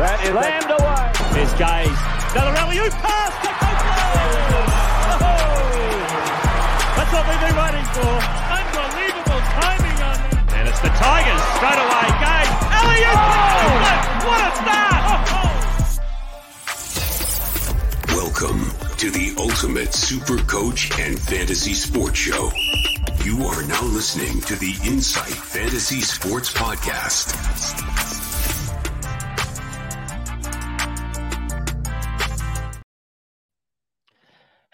That is Slammed away. There's Gaze. Another rally. You pass to Copeland. That's what we've been waiting for. Unbelievable timing on that. And it's the Tigers straight away. Gaze. Elliott. Oh! What a start. Welcome to the Ultimate Super Coach and Fantasy Sports Show. You are now listening to the Insight Fantasy Sports Podcast.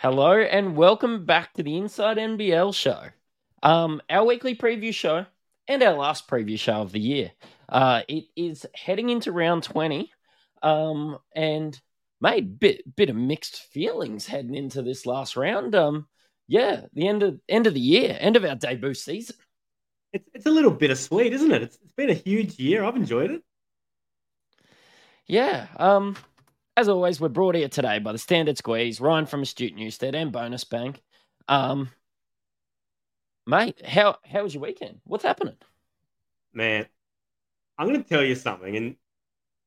Hello and welcome back to the Insight NBL show. Um, our weekly preview show and our last preview show of the year. Uh, it is heading into round 20. Um, and made bit bit of mixed feelings heading into this last round. Um, yeah, the end of end of the year, end of our debut season. It's it's a little bittersweet, isn't it? It's, it's been a huge year. I've enjoyed it. Yeah. Um, as always, we're brought here today by the Standard Squeeze, Ryan from Astute Newstead, and Bonus Bank. Um, mate, how how was your weekend? What's happening? Man, I'm going to tell you something, and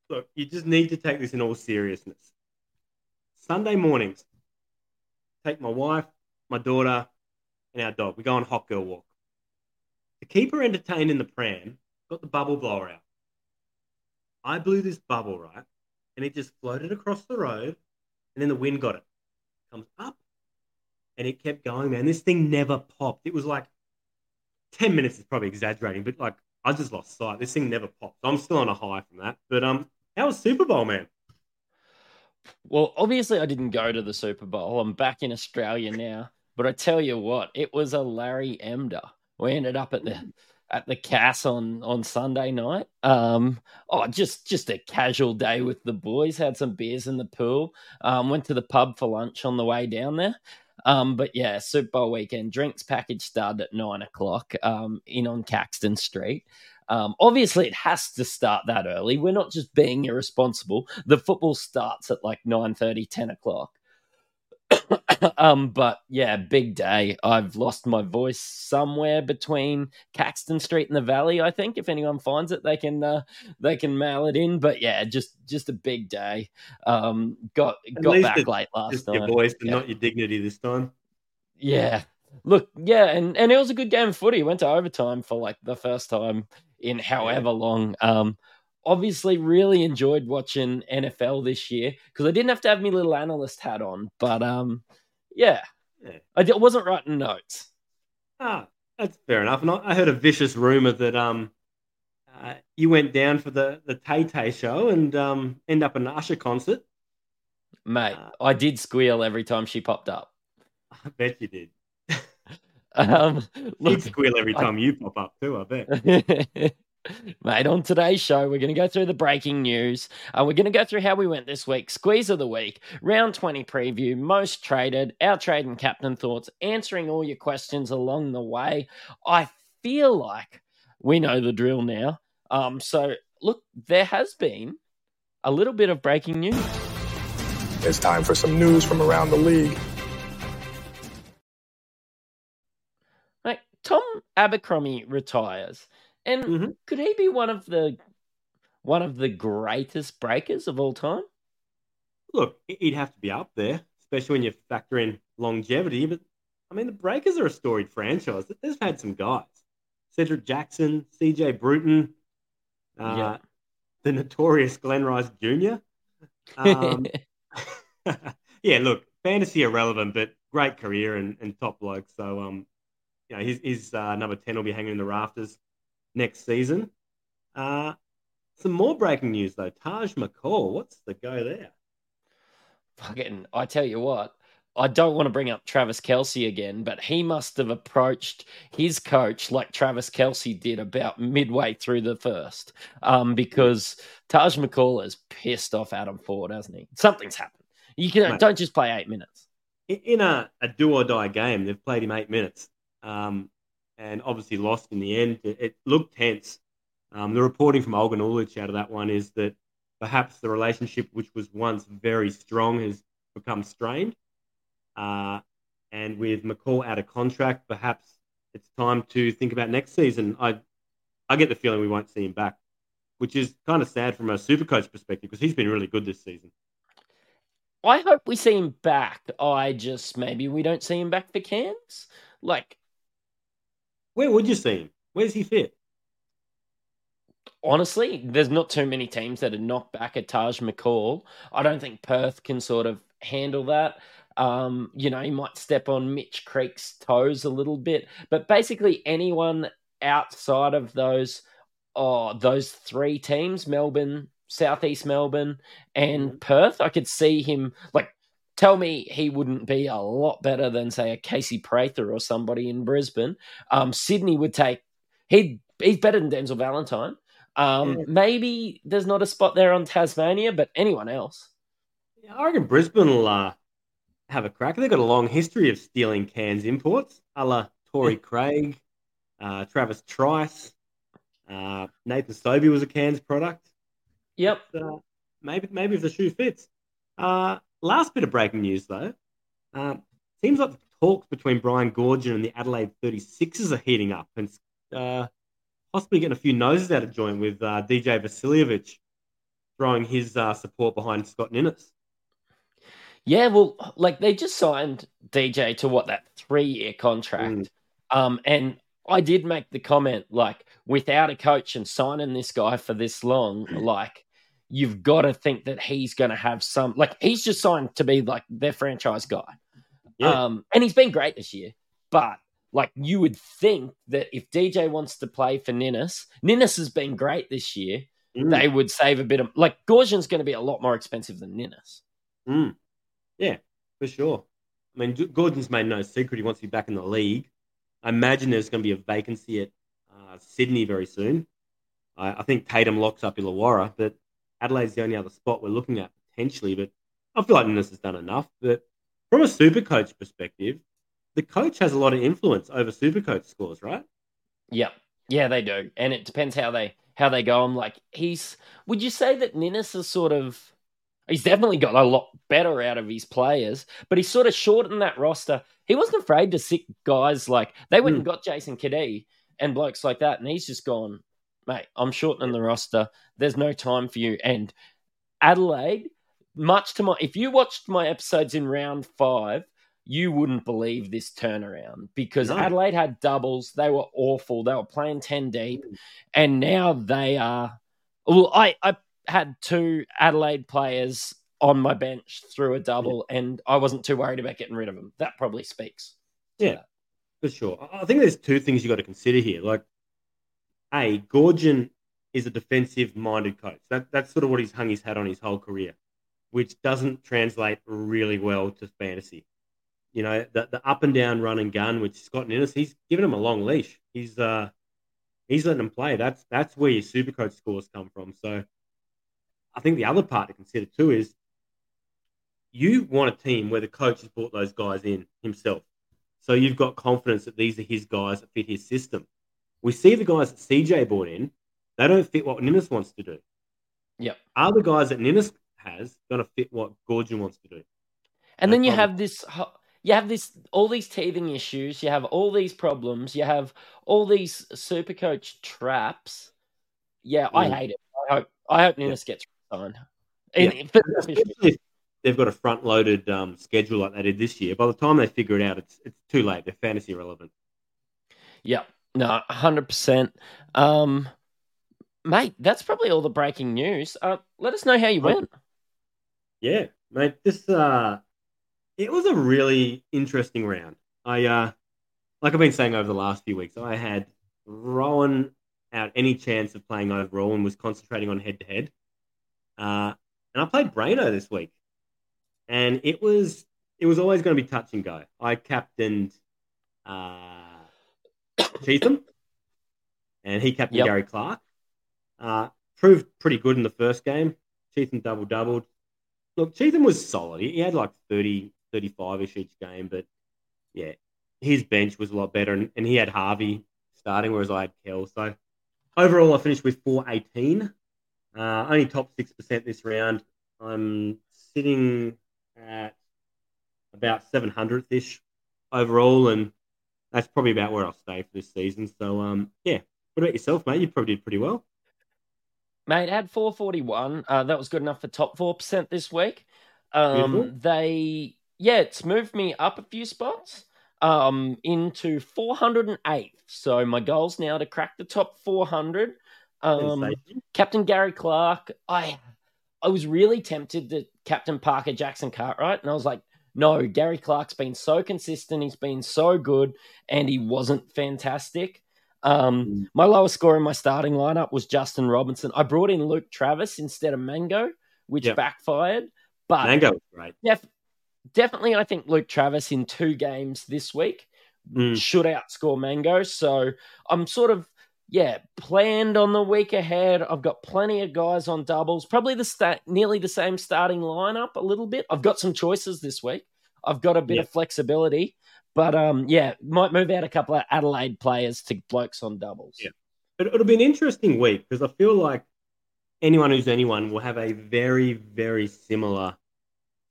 look, you just need to take this in all seriousness. Sunday mornings, take my wife, my daughter, and our dog. We go on hot girl walk. To keep her entertained in the pram, got the bubble blower out. I blew this bubble, right? And it just floated across the road, and then the wind got it. Comes up, and it kept going, man. This thing never popped. It was like 10 minutes is probably exaggerating, but like I just lost sight. This thing never popped. I'm still on a high from that. But um, how was Super Bowl, man? Well, obviously, I didn't go to the Super Bowl. I'm back in Australia now. But I tell you what, it was a Larry Emder. We ended up at the at the Cass on on Sunday night. Um, oh, just just a casual day with the boys. Had some beers in the pool. Um, went to the pub for lunch on the way down there. Um, but yeah, Super Bowl weekend drinks package started at nine o'clock. Um, in on Caxton Street. Um, obviously, it has to start that early. We're not just being irresponsible. The football starts at like 9 30, 10 o'clock. um, but yeah, big day. I've lost my voice somewhere between Caxton Street and the Valley. I think if anyone finds it, they can uh, they can mail it in. But yeah, just just a big day. Um, got At got back late last Just night. your voice and not your dignity this time. Yeah. Look, yeah, and, and it was a good game of footy. Went to overtime for like the first time in however long. Um, obviously, really enjoyed watching NFL this year because I didn't have to have my little analyst hat on. But um, yeah, Yeah. I di- wasn't writing notes. Ah, that's fair enough. And I I heard a vicious rumor that um, uh, you went down for the the Tay Tay show and um, end up an Usher concert. Mate, Uh, I did squeal every time she popped up. I bet you did. Um, You'd squeal every I- time you pop up too. I bet. Mate, on today's show, we're going to go through the breaking news. Uh, we're going to go through how we went this week, squeeze of the week, round 20 preview, most traded, our trade and captain thoughts, answering all your questions along the way. I feel like we know the drill now. Um, so, look, there has been a little bit of breaking news. It's time for some news from around the league. Mate, Tom Abercrombie retires. And Mhm. could he be one of the one of the greatest breakers of all time? Look, he'd have to be up there, especially when you factor in longevity. But I mean, the Breakers are a storied franchise. They've had some guys: Cedric Jackson, C.J. Bruton, uh, Yeah. the notorious Glenn Rice Jr. Um, yeah, look, fantasy irrelevant, but great career and, and top bloke. So, um, you know, his, his uh, number 10 will be hanging in the rafters next season. Uh, some more breaking news, though. Taj McCall, what's the go there? Fucking, I tell you what, I don't want to bring up Travis Kelce again, but he must have approached his coach like Travis Kelce did about midway through the first, um, because Taj McCall is pissed off Adam Forde, hasn't he? Something's happened. You can Mate. don't just play eight minutes. In- In a, a do or die game, they've played him eight minutes um, and obviously lost in the end. It, it looked tense. Um, the reporting from Olgun Uluc out of that one is that perhaps the relationship, which was once very strong, has become strained. Uh, and with McCall out of contract, perhaps it's time to think about next season. I, I get the feeling we won't see him back which is kind of sad from a super coach perspective because he's been really good this season. I hope we see him back. I just maybe we don't see him back for Cairns. Like, where would you see him? Where's he fit? Honestly, there's not too many teams that are knocked back at Taj McCall. I don't think Perth can sort of handle that. Um, you know, he might step on Mitch Creek's toes a little bit, but basically anyone outside of those, oh, those three teams, Melbourne, Southeast Melbourne, and mm-hmm. Perth, I could see him like tell me he wouldn't be a lot better than say a Casey Prather or somebody in Brisbane. Um, Sydney would take he he's better than Denzel Valentine. Um, yeah. Maybe there's not a spot there on Tasmania, but anyone else. Yeah, I reckon Brisbane will uh, have a crack. They've got a long history of stealing Cairns imports, a la Torrey Craig, uh, Travis Trice, uh, Nathan Sobey was a Cairns product. Yep. But, uh, maybe maybe if the shoe fits. Uh, last bit of breaking news though. Uh, seems like the talks between Brian Goorjian and the Adelaide 36ers are heating up and uh, possibly getting a few noses out of joint with uh, DJ Vasiljevic throwing his uh, support behind Scott Ninnis. Yeah, well, like they just signed DJ to what that three year contract. Mm. Um, and I did make the comment like, without a coach and signing this guy for this long, like you've got to think that he's going to have some like he's just signed to be like their franchise guy. Yeah. Um, and he's been great this year, but like you would think that if DJ wants to play for Ninnis, Ninnis has been great this year. Mm. They would save a bit of like Goorjian's going to be a lot more expensive than Ninnis. Mm. Yeah, for sure. I mean, Goorjian's made no secret he wants to be back in the league. I imagine there's going to be a vacancy at uh, Sydney very soon. I, I think Tatum locks up Illawarra, but Adelaide's the only other spot we're looking at potentially, but I feel like Ninnis has done enough. But from a super coach perspective, the coach has a lot of influence over super coach scores, right? Yeah. Yeah, they do. And it depends how they how they go. I'm like, he's would you say that Ninnis is sort of he's definitely got a lot better out of his players, but he's sort of shortened that roster. He wasn't afraid to sit guys like they went mm. and got Jason Cadee and blokes like that, and he's just gone, mate, I'm shortening the roster. There's no time for you. And Adelaide, much to my, if you watched my episodes in round five, you wouldn't believe this turnaround because no. Adelaide had doubles. They were awful. They were playing 10 deep. And now they are. Well, I, I had two Adelaide players on my bench through a double, yeah. and I wasn't too worried about getting rid of them. That probably speaks. Yeah, that. for sure. I think there's two things you got to consider here. Like, a, Goorjian is a defensive minded coach. That, that's sort of what he's hung his hat on his whole career, which doesn't translate really well to fantasy. You know, the, the up and down run and gun, which Scott Ninnis, he's given him a long leash. He's uh he's letting him play. That's that's where your super coach scores come from. So I think the other part to consider too is you want a team where the coach has brought those guys in himself. So you've got confidence that these are his guys that fit his system. We see the guys that CJ brought in, they don't fit what Ninnis wants to do. Yep. Are the guys that Ninnis has going to fit what Goorjian wants to do? And no then you problem. have this, you have this, all these teething issues. You have all these problems. You have all these super coach traps. Yeah, mm. I hate it. I hope, I hope Ninnis yeah. gets signed. Yeah. They've got a front loaded um, schedule like they did this year. By the time they figure it out, it's it's too late. They're fantasy relevant. Yeah, no, hundred um, percent. Mate, that's probably all the breaking news. Uh, let us know how you went. Yeah, mate. This uh, it was a really interesting round. I uh, like I've been saying over the last few weeks, I had Rowan out any chance of playing overall and was concentrating on head to head. Uh, and I played Braino this week, and it was it was always going to be touch and go. I captained uh, Cheatham, and he captained yep. Gary Clark. Uh, proved pretty good in the first game. Cheatham double doubled. Look, Cheatham was solid. He had like 30, 35 ish each game, but yeah, his bench was a lot better, and, and he had Harvey starting, whereas I had Kell. So overall, I finished with 418. Uh, only top 6% this round. I'm sitting at about 700th ish overall, and that's probably about where I'll stay for this season. So, um, yeah. What about yourself, mate? You probably did pretty well. Mate, had 441. Uh, that was good enough for top 4% this week. Um, Beautiful. they, yeah, it's moved me up a few spots um, into 408th. So my goal's now to crack the top 400. Um, Captain Gary Clark, I I was really tempted to Captain Parker Jackson Cartwright, and I was like, no, Gary Clark's been so consistent, he's been so good, and he wasn't fantastic. Um, Mm. my lowest score in my starting lineup was Justin Robinson. I brought in Luke Travis instead of Mango, which Yep. backfired. But Mango was great. def- definitely, I think Luke Travis in two games this week Mm. should outscore Mango. So I'm sort of yeah planned on the week ahead. I've got plenty of guys on doubles, probably the sta- nearly the same starting lineup a little bit. I've got some choices this week. I've got a bit Yeah. of flexibility, but um yeah, might move out a couple of Adelaide players to blokes on doubles. Yeah. But it'll be an interesting week because I feel like anyone who's anyone will have a very, very similar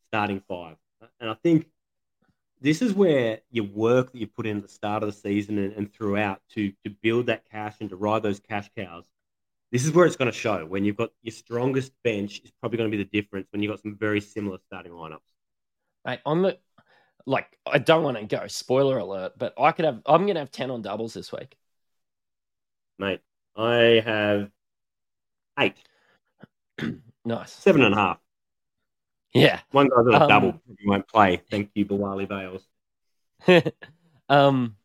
starting five. And I think this is where your work that you put in at the start of the season and, and throughout to to build that cash and to ride those cash cows. This is where it's going to show when you've got your strongest bench is probably going to be the difference when you've got some very similar starting lineups. Mate, on the like, I don't want to go spoiler alert, but I could have. I'm gonna have ten on doubles this week. Mate, I have eight, Nice. seven and a half. Yeah. One guy's got a Um, double. He won't play. Thank you, Bawali Bales. um,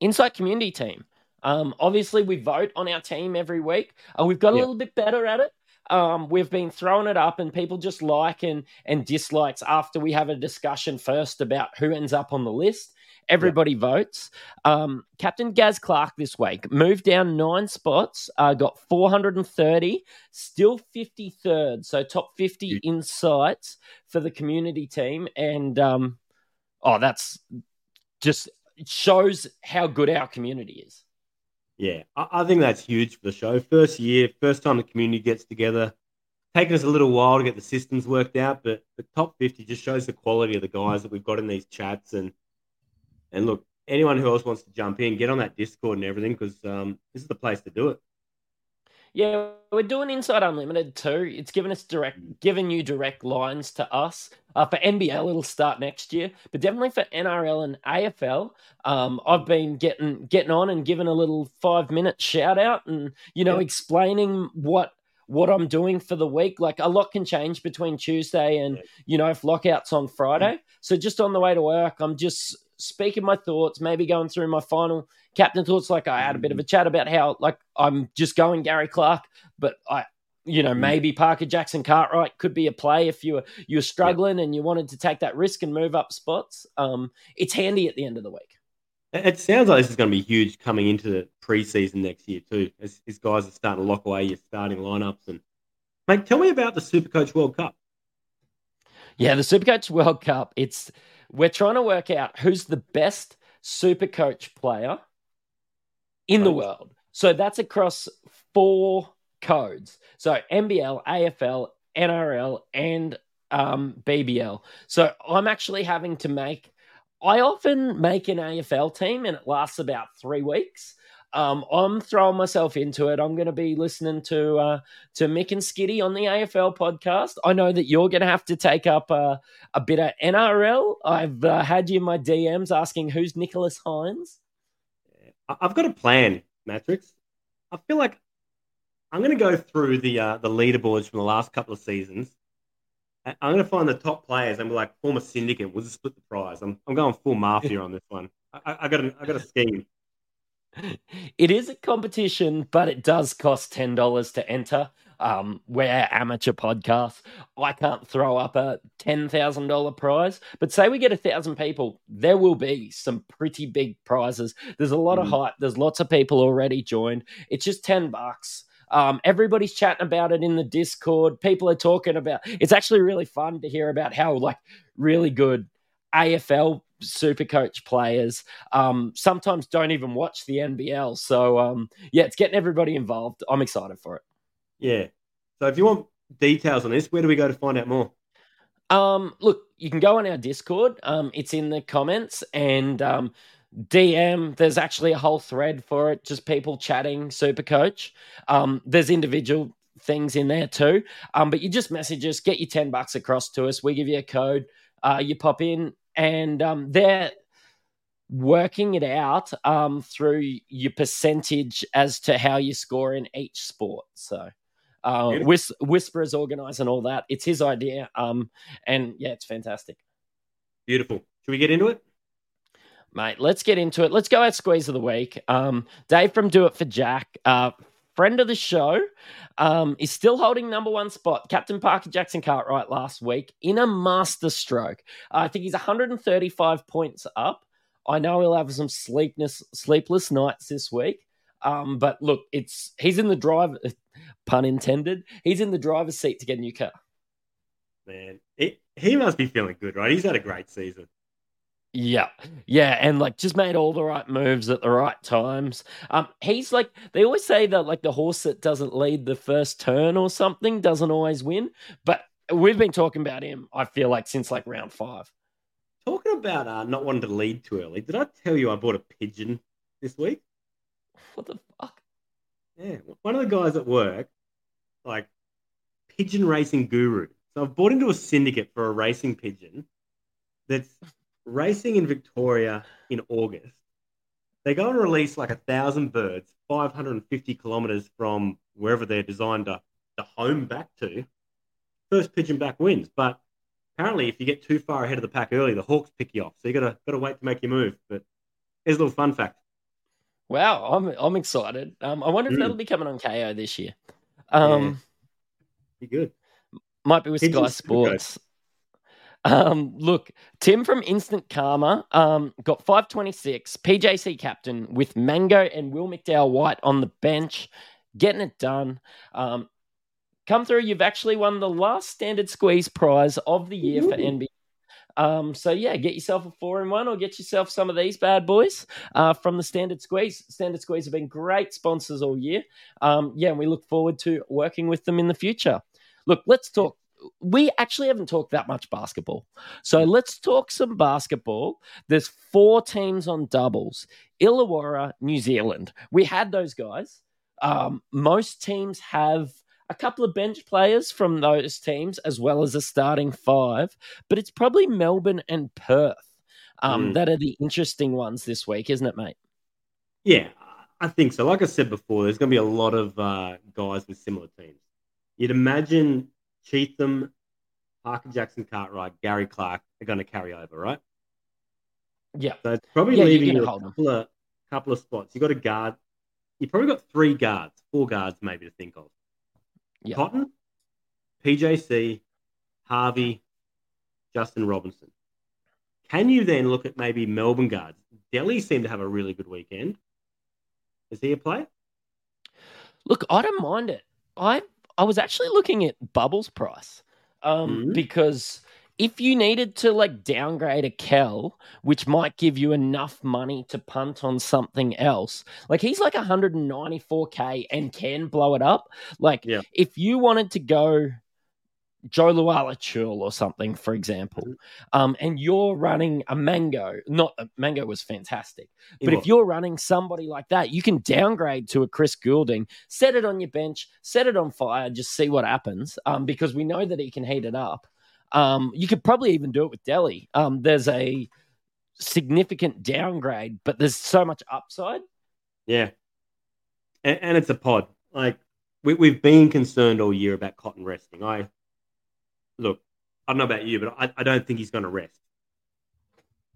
Insight Community Team. Um, obviously, we vote on our team every week. Uh, we've got a Yeah. little bit better at it. Um, we've been throwing it up, and people just like and and dislikes after we have a discussion first about who ends up on the list. Everybody votes. Um, Captain Gaz Clark this week moved down nine spots, uh, got 430, still 53rd, so top 50 Huge. insights for the community team. And um, oh, that's just shows how good our community is. Yeah, I, I think that's huge for the show. First year, first time the community gets together. Taking us a little while to get the systems worked out, but the top 50 just shows the quality of the guys that we've got in these chats. And and look, anyone who else wants to jump in, get on that Discord and everything because um, this is the place to do it. Yeah, we're doing Insight Unlimited too. It's given us direct, given you direct lines to us. Uh, for NBL, it'll start next year, but definitely for NRL and AFL, um, I've been getting getting on and giving a little five minute shout out, and you know, Yeah. explaining what what I'm doing for the week. Like a lot can change between Tuesday and you know if lockouts on Friday. So just on the way to work, I'm just speaking my thoughts, maybe going through my final captain thoughts. Like I had a bit of a chat about how like I'm just going Gary Clark, but I, you know, Mm. maybe Parker Jackson Cartwright could be a play if you were you were struggling and you wanted to take that risk and move up spots. Um, it's handy at the end of the week. It it sounds like this is going to be huge coming into the preseason next year too, as these guys are starting to lock away your starting lineups. And mate, tell me about the Supercoach World Cup. Yeah, the Supercoach World Cup. It's we're trying to work out who's the best super coach player in the world. So that's across four codes. So NBL, AFL, NRL, and um, BBL. So I'm actually having to make. I often make an AFL team, and it lasts about three weeks. Um, I'm throwing myself into it. I'm going to be listening to uh, to Mick and Skitty on the AFL podcast. I know that you're going to have to take up uh, a bit of NRL. I've uh, had you in my DMs asking who's Nicholas Hynes. I've got a plan, Mattrix. I feel like I'm going to go through the uh, the leaderboards from the last couple of seasons. I'm going to find the top players and be like, form a syndicate. We'll just split the prize. I'm, I'm going full mafia on this one. I, I, I got a, I got a scheme. It is a competition, but it does cost ten dollars to enter. Um, we're amateur podcasts. I can't throw up a ten thousand dollar prize, but say we get a thousand people, there will be some pretty big prizes. There's a lot of Mhm. hype. There's lots of people already joined. It's just ten bucks. Um, everybody's chatting about it in the Discord. People are talking about. It's actually really fun to hear about how like really good AFL super coach players um, sometimes don't even watch the NBL. So um, yeah, it's getting everybody involved. I'm excited for it. Yeah. So if you want details on this, where do we go to find out more? Um, look, you can go on our Discord. Um, it's in the comments and um, DM. There's actually a whole thread for it, just people chatting. Super coach. Um, there's individual things in there too. Um, but you just message us, get your 10 bucks across to us. We give you a code. Uh, you pop in, and um, they're working it out um, through your percentage as to how you score in each sport. So. Uh, Whis- Whisperers organising all that. It's his idea. Um, and yeah, it's fantastic. Beautiful. Should we get into it? Mate, let's get into it. Let's go at squeeze of the week. Um, Dave from Do It for Jack, uh, friend of the show, um, is still holding number one spot. Captain Parker Jackson Cartwright last week in a master stroke. I think he's 135 points up. I know he'll have some sleepless sleepless nights this week. Um, but look, it's he's in the drive pun intended. He's in the driver's seat to get a new car. Man, it, he must be feeling good, right? He's had a great season. Yeah, yeah, and like just made all the right moves at the right times. Um, he's like they always say that like the horse that doesn't lead the first turn or something doesn't always win. But we've been talking about him. I feel like since like round five. Talking about uh, not wanting to lead too early. Did I tell you I bought a pigeon this week? What the fuck? Yeah, one of the guys at work like pigeon racing guru. So I've bought into a syndicate for a racing pigeon that's racing in Victoria in August. They go and release like a thousand birds, 550 kilometers from wherever they're designed to, to home back to. First pigeon back wins. But apparently, if you get too far ahead of the pack early, the hawks pick you off. So you gotta gotta wait to make your move. But here's a little fun fact. Wow, I'm I'm excited. Um, I wonder if mm. that'll be coming on Kayo this year. Um, yeah. Be good. Might be with Sky Sports. Um, look, Tim from Instant Karma um, got 526, PJC captain with Mango and Will McDowell White on the bench, getting it done. Um, come through, you've actually won the last standard squeeze prize of the year Ooh. for NBA um, so yeah, get yourself a four in one, or get yourself some of these bad boys uh, from the Standard Squeeze. Standard Squeeze have been great sponsors all year. Um, yeah, and we look forward to working with them in the future. Look, let's talk. We actually haven't talked that much basketball. So let's talk some basketball. There's four teams on doubles Illawarra, New Zealand. We had those guys. Um, most teams have a couple of bench players from those teams as well as a starting five, but it's probably Melbourne and Perth um, mm. that are the interesting ones this week, isn't it, mate? Yeah, I think so. Like I said before, there's going to be a lot of uh, guys with similar teams. You'd imagine Cheatham, Parker Jackson Cartwright, Gary Clark are going to carry over, right? Yeah. So it's probably yeah, leaving you a couple of, couple of spots. You've got a guard. You've probably got three guards, four guards maybe to think of. Yep. Cotton, PJC, Harvey, Justin Robinson. Can you then look at maybe Melbourne guards? Delly seemed to have a really good weekend. Is he a player? Look, I don't mind it. I I was actually looking at Bubbles price um, mm-hmm. because if you needed to like downgrade a Kel, which might give you enough money to punt on something else, like he's like 194k and can blow it up. Like yeah. if you wanted to go Jo Lual-Acuil or something, for example, mm-hmm. um, and you're running a Mango, not a, Mango was fantastic, but if you're running somebody like that, you can downgrade to a Chris Goulding, set it on your bench, set it on fire, just see what happens, um, because we know that he can heat it up. Um, you could probably even do it with Delly. Um, there's a significant downgrade, but there's so much upside. Yeah, and, and it's a pod. Like we, we've been concerned all year about Cotton resting. I look, I don't know about you, but I, I don't think he's going to rest.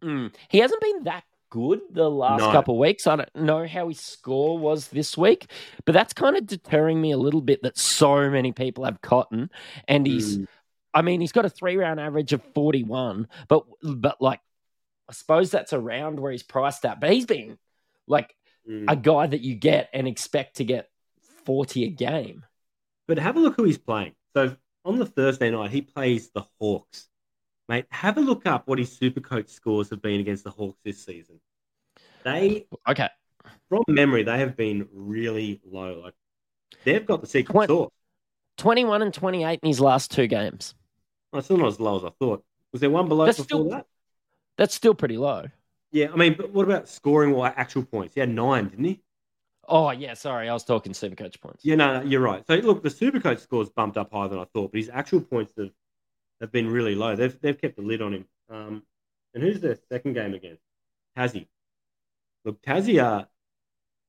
Mm. He hasn't been that good the last no. couple of weeks. I don't know how his score was this week, but that's kind of deterring me a little bit that so many people have Cotton and he's. Mm. I mean, he's got a three round average of 41, but but like I suppose that's around where he's priced at. But he's been like mm. a guy that you get and expect to get 40 a game. But have a look who he's playing. So on the Thursday night, he plays the Hawks. Mate, have a look up what his super coach scores have been against the Hawks this season. They okay. From memory, they have been really low. Like they've got the secret 20, sauce. 21 and 28 in his last two games. Well, still not as low as I thought. Was there one below that's before still, that? That's still pretty low. Yeah, I mean, but what about scoring or actual points? He had nine, didn't he? Oh yeah, sorry, I was talking super coach points. Yeah, no, no, you're right. So look, the Supercoach scores bumped up higher than I thought, but his actual points have, have been really low. They've they've kept the lid on him. Um, and who's their second game against? Tassie. Look, Tassie are,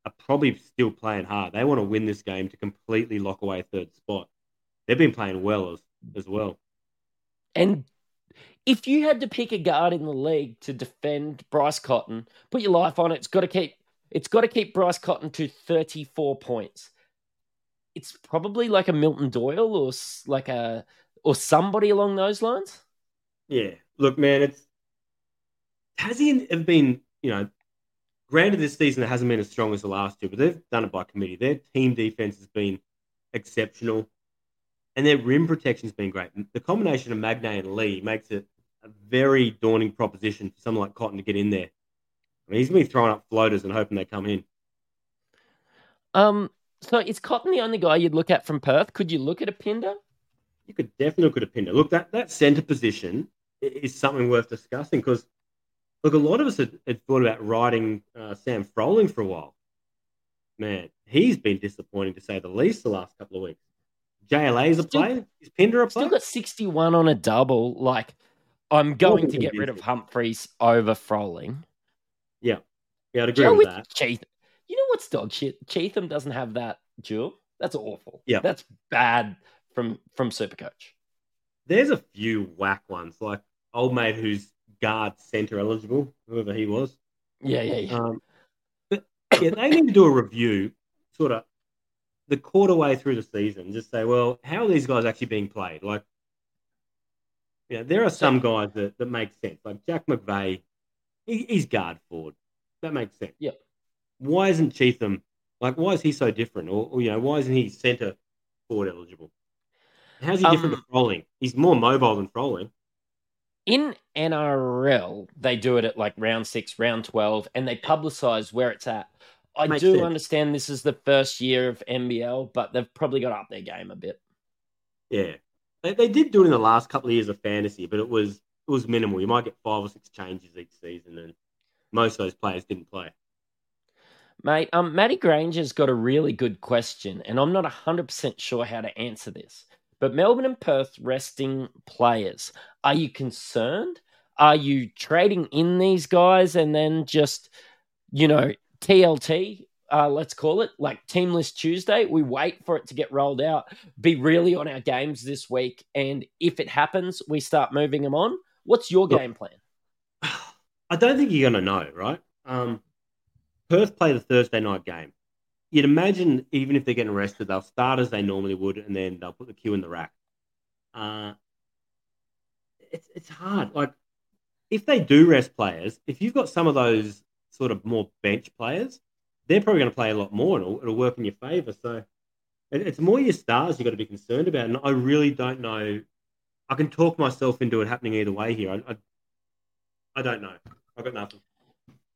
are probably still playing hard. They want to win this game to completely lock away third spot. They've been playing well as as well. And if you had to pick a guard in the league to defend Bryce Cotton, put your life on it. It's got to keep it's got to keep Bryce Cotton to 34 points. It's probably like a Milton Doyle or like a or somebody along those lines. Yeah. Look, man, it's Tassie have been, you know, granted this season it hasn't been as strong as the last two, but they've done it by committee. Their team defense has been exceptional, and their rim protection's been great. The combination of Magnay and Lee makes it a very daunting proposition for someone like Cotton to get in there. I mean, he's been throwing up floaters and hoping they come in. Um, so is Cotton the only guy you'd look at from Perth? Could you look at a Pinder? You could definitely look at a Pinder. Look, that, that centre position is something worth discussing because, look, a lot of us had, had thought about riding uh, Sam Froling for a while. Man, he's been disappointing to say the least the last couple of weeks. JLA is a Still- play. Is Pinder a player? Still got 61 on a double. Like, I'm going to get rid of. Humphries over Froling. Yeah, yeah, I'd agree Joe with that. You know what's dog shit? Cheatham doesn't have that dual. That's awful. Yeah. That's bad from from Supercoach. There's a few whack ones, like old mate who's guard centre eligible, whoever he was. Yeah, yeah, yeah. Um, but yeah, they need to do a review, sort of the quarter way through the season. Just say, well, how are these guys actually being played? Like, you know, there are some guys that, that make sense. Like Jack McVeigh, he, he's guard forward. That makes sense. Yep. Why isn't Cheatham like? Why is he so different? Or, or you know, why isn't he centre forward eligible? How's he different Um, to Froling? He's more mobile than Froling. In NRL, they do it at like round six, round 12, and they publicize where it's at. I Makes do sense. understand this is the first year of NBL, but they've probably got up their game a bit. Yeah, they, they did do it in the last couple of years of fantasy, but it was it was minimal. You might get five or six changes each season, and most of those players didn't play. Mate, um, Matty Granger's got a really good question, and I'm not 100% sure how to answer this. But Melbourne and Perth resting players. Are you concerned? Are you trading in these guys and then just, you know, TLT, uh, let's call it, like Team List Tuesday? We wait for it to get rolled out, be really on our games this week, and if it happens, we start moving them on. What's your game plan? I don't think you're going to know, right? Um, Perth play the Thursday night game. You'd imagine even if they're getting rested, they'll start as they normally would, and then they'll put the cue in the rack. Uh, it's it's hard. Like if they do rest players, if you've got some of those sort of more bench players, they're probably going to play a lot more, and it'll, it'll work in your favour. So it, it's more your stars you've got to be concerned about, and I really don't know. I can talk myself into it happening either way here. I, I, I don't know. I've got nothing.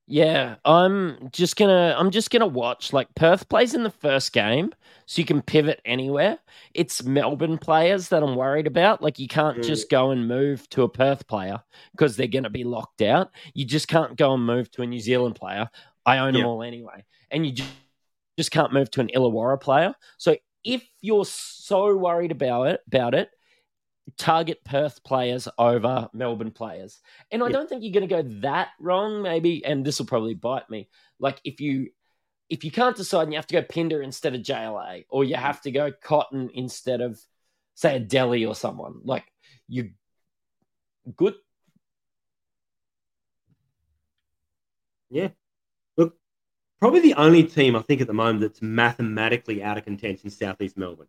Yeah, I'm just gonna I'm just gonna watch. Like Perth plays in the first game, so you can pivot anywhere. It's Melbourne players that I'm worried about. Like you can't Mm. just go and move to a Perth player because they're gonna be locked out. You just can't go and move to a New Zealand player. I own them all anyway, and you ju- just can't move to an Illawarra player. So if you're so worried about it, about it, target Perth players over Melbourne players. And I Yeah. don't think you're going to go that wrong, maybe. And this will probably bite me. Like if you if you can't decide, and you have to go Pinder instead of JLA, or you have to go Cotton instead of say a Delly or someone. Like you good. Yeah. Look, probably the only team I think at the moment that's mathematically out of contention is Southeast Melbourne.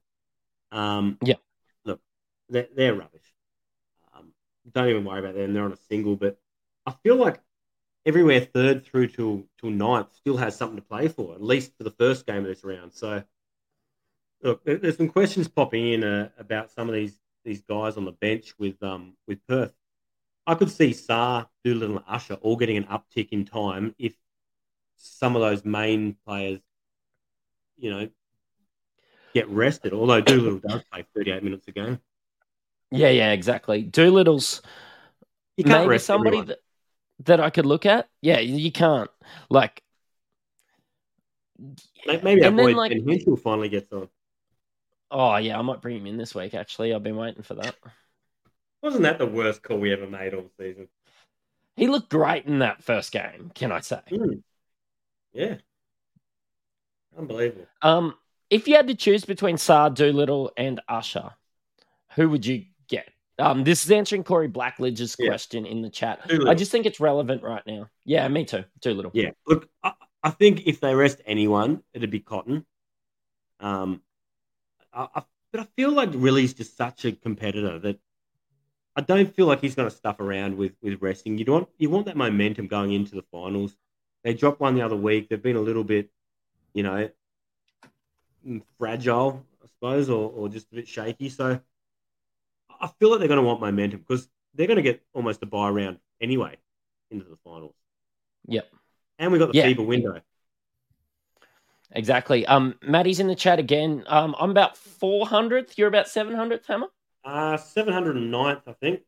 Um, Yeah. They're, they're rubbish. Um, don't even worry about them. They're on a single, but I feel like everywhere third through till till ninth still has something to play for, at least for the first game of this round. So, look, there's some questions popping in uh, about some of these these guys on the bench with um with Perth. I could see Sarr, Doolittle, and Usher all getting an uptick in time if some of those main players, you know, get rested. Although Doolittle does play 38 minutes a game. Yeah, yeah, exactly. Doolittle's You can't maybe somebody everyone. that, that I could look at. Yeah, you can't. Like May- Maybe And then, boy like- Ben Henshall finally gets on. Oh yeah, I might bring him in this week. Actually, I've been waiting for that. Wasn't that the worst call we ever made all season? He looked great in that first game. Can I say? Hmm. Yeah. Unbelievable. Um, if you had to choose between Sarr Doolittle and Usher, who would you? Um, this is answering Corey Blackledge's Yeah. question in the chat. I just think it's relevant right now. Yeah, me too. Too little. Yeah. Look, I, I think if they rest anyone, it'd be Cotton. Um, I, I, but I feel like Rillie's just such a competitor that I don't feel like he's going to stuff around with with resting. You want you want that momentum going into the finals. They dropped one the other week. They've been a little bit, you know, mm, fragile, I suppose, or, or just a bit shaky. So I feel like they're going to want momentum because they're going to get almost a buy round anyway into the finals. Yep. And we've got the Yeah. FIBA window. Exactly. Um, Maddie's in the chat again. Um, I'm about 400th. You're about 700th, Hammer? Uh, 709th, I think.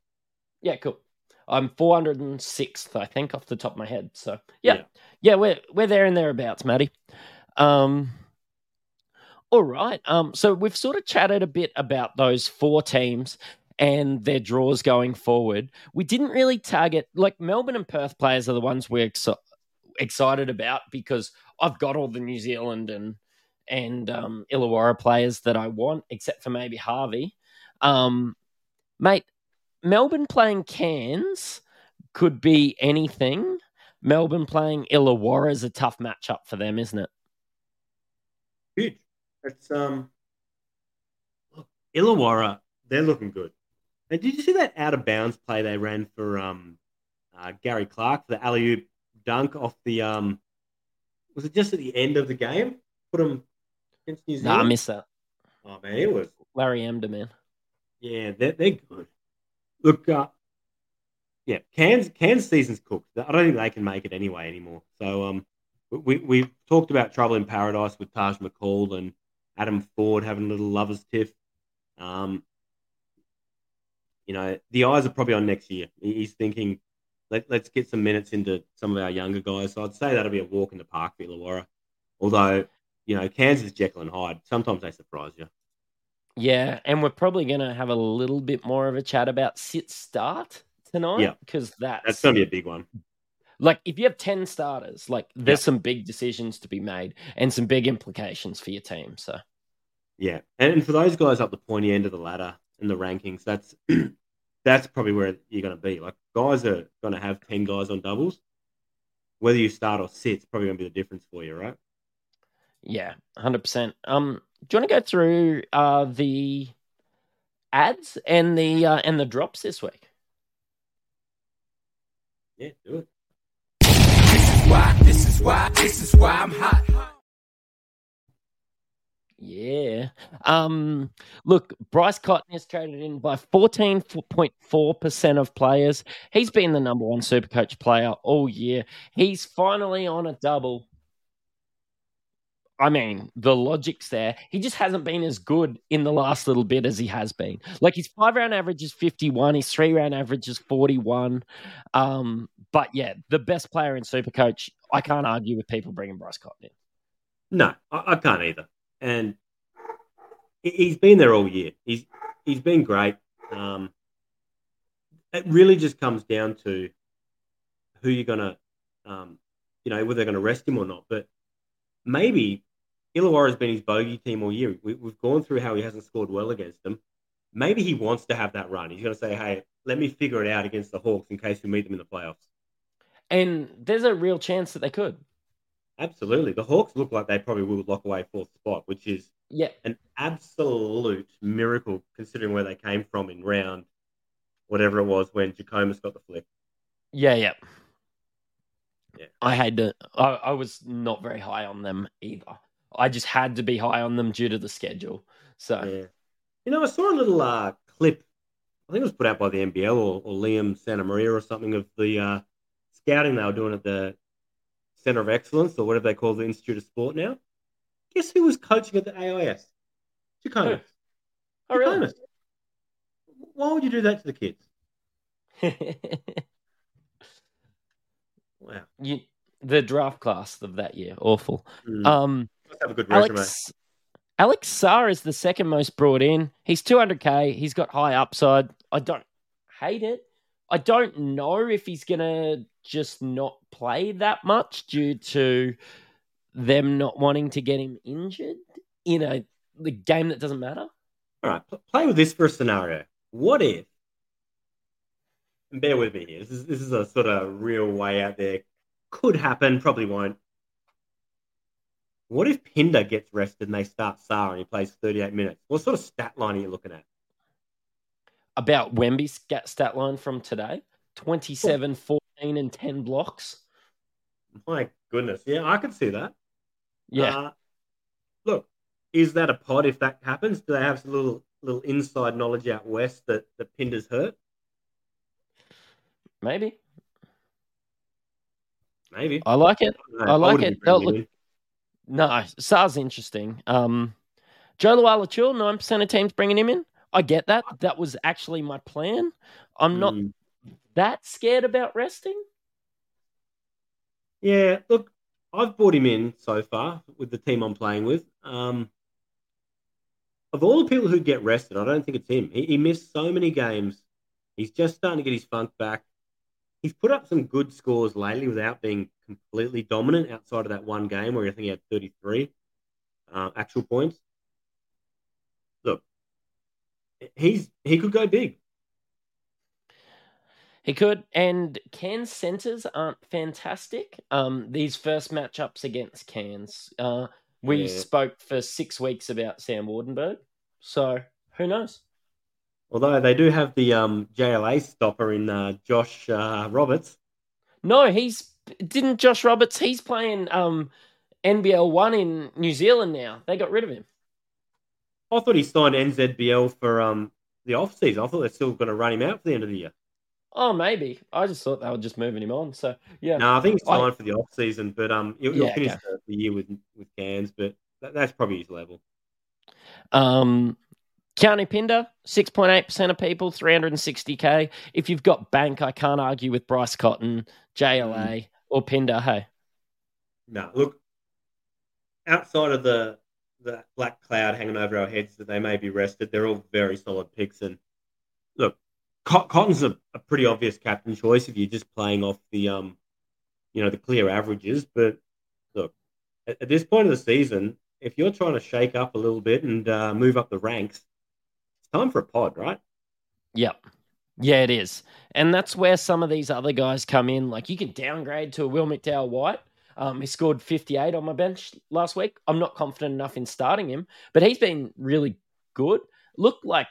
Yeah, cool. I'm 406th, I think, off the top of my head. So yeah, yeah, Yeah. we're we're there and thereabouts, Maddie. Um, all right. Um, so we've sort of chatted a bit about those four teams and their draws going forward. We didn't really target like Melbourne and Perth players are the ones we're exci- excited about because I've got all the New Zealand and and um, Illawarra players that I want, except for maybe Harvey. Um, mate, Melbourne playing Cairns could be anything. Melbourne playing Illawarra is a tough matchup for them, isn't it? Huge. It's um, look, Illawarra. They're looking good. And did you see that out of bounds play they ran for um, uh, Gary Clark for the alley oop dunk off the um, was it just at the end of the game? Put him against New Nah, Zealand. I miss that. oh man, it was Larry Emder, man. Yeah, they're, they're good. Look, uh, yeah, Cairns, Cairns season's cooked. I don't think they can make it anyway anymore. So um, we, we've talked about Trouble in Paradise with Taj McCall and Adam Forde having a little lover's tiff. Um, you know, the eyes are probably on next year. He's thinking, Let, let's get some minutes into some of our younger guys. So I'd say that'll be a walk in the park for Illawarra. Although, you know, Cairns, Jekyll and Hyde, sometimes they surprise you. Yeah, and we're probably going to have a little bit more of a chat about sit start tonight Yeah. because that's, That's going to be a big one. Like if you have 10 starters, like there's some big decisions to be made and some big implications for your team. So, Yeah, and for those guys up the pointy end of the ladder in the rankings, that's that's probably where you're going to be. Like guys are going to have ten guys on doubles. Whether you start or sit, it's probably going to be the difference for you, right? yeah, 100%. Um do you want to go through uh the ads and the uh, and the drops this week? Yeah, do it. Why, this is why, this is why I'm hot. Yeah. Um, look, Bryce Cotton is traded in by 14.4% of players. He's been the number one super coach player all year. He's finally on a double. I mean, the logic's there. He just hasn't been as good in the last little bit as he has been. Like his five round average is 51, his three round average is 41. Um, but yeah, the best player in super coach, I can't argue with people bringing Bryce Cotton in. No, I, I can't either. And he- he's been there all year. He's he's been great. Um, it really just comes down to who you're gonna, um, you know, whether they're gonna rest him or not. But maybe Illawarra has been his bogey team all year. We, we've gone through how he hasn't scored well against them. Maybe he wants to have that run. He's going to say, "Hey, let me figure it out against the Hawks in case we meet them in the playoffs." And there's a real chance that they could. Absolutely, the Hawks look like they probably will lock away fourth spot, which is Yeah. an absolute miracle considering where they came from in round whatever it was when Jackomas got the flick. Yeah, yeah. Yeah. I had to. I, I was not very high on them either. I just had to be high on them due to the schedule. So Yeah. You know, I saw a little uh, clip, I think it was put out by the NBL or, or Liam Santamaria or something of the uh, scouting they were doing at the Center of Excellence or whatever they call the Institute of Sport now. Guess who was coaching at the AIS? Jackomas. oh, really? Why would you do that to the kids? Wow. you the draft class of that year, awful. Mm. Um, Must have a good resume. Alex Alex Sarr is the second most brought in. He's 200k. He's got high upside. I don't hate it. I don't know if he's gonna just not play that much due to them not wanting to get him injured in a the game that doesn't matter. All right, play with this for a scenario. What if? And bear with me here. This is this is a sort of real way out there. Could happen, probably won't. What if Pinder gets rested and they start Sarr and he plays 38 minutes? What sort of stat line are you looking at? About Wemby's stat line from today 27, 14, and 10 blocks. My goodness, yeah, I could see that. Yeah. Uh, look, is that a pod if that happens? Do they have some little little inside knowledge out west that the Pinder's hurt? maybe. Maybe. I like it. I like it. They'll look- in. No, Sarr's interesting. Um, Jo Lual-Acuil, 9% of teams bringing him in. I get that. That was actually my plan. I'm not Mm. that scared about resting. Yeah, look, I've brought him in so far with the team I'm playing with. Um, of all the people who get rested, I don't think it's him. He, he missed so many games. He's just starting to get his funk back. He's put up some good scores lately without being completely dominant outside of that one game where I think he had 33 uh, actual points. Look, he's he could go big. He could. And Cairns centers aren't fantastic. Um, these first matchups against Cairns. Uh, we Yeah. spoke for six weeks about Sam Waardenburg. So who knows? Although they do have the um, JLA stopper in uh, Josh uh, Roberts. No, he's didn't Josh Roberts. He's playing um, NBL one in New Zealand now. They got rid of him. I thought he signed NZBL for um the off season. I thought they're still going to run him out for the end of the year. Oh, maybe. I just thought they were just moving him on. So yeah, No, I think he's I- signed for the off season, but um he'll, he'll Yeah, finish okay. the, the year with with Cairns, but that, that's probably his level. Um, Keanu Pinder, 6.8% of people, 360k. If you've got bank, I can't argue with Bryce Cotton, JLA, or Pinder. Hey, No, look, outside of the the black cloud hanging over our heads that they may be rested, they're all very solid picks. And look, Cotton's a, a pretty obvious captain choice if you're just playing off the um, you know, the clear averages. But look, at, at this point of the season, if you're trying to shake up a little bit and uh, move up the ranks, time for a pod, right? Yep. Yeah, it is. And that's where some of these other guys come in. Like you can downgrade to a Will McDowell White. Um, he scored 58 on my bench last week. I'm not confident enough in starting him, but he's been really good. Look like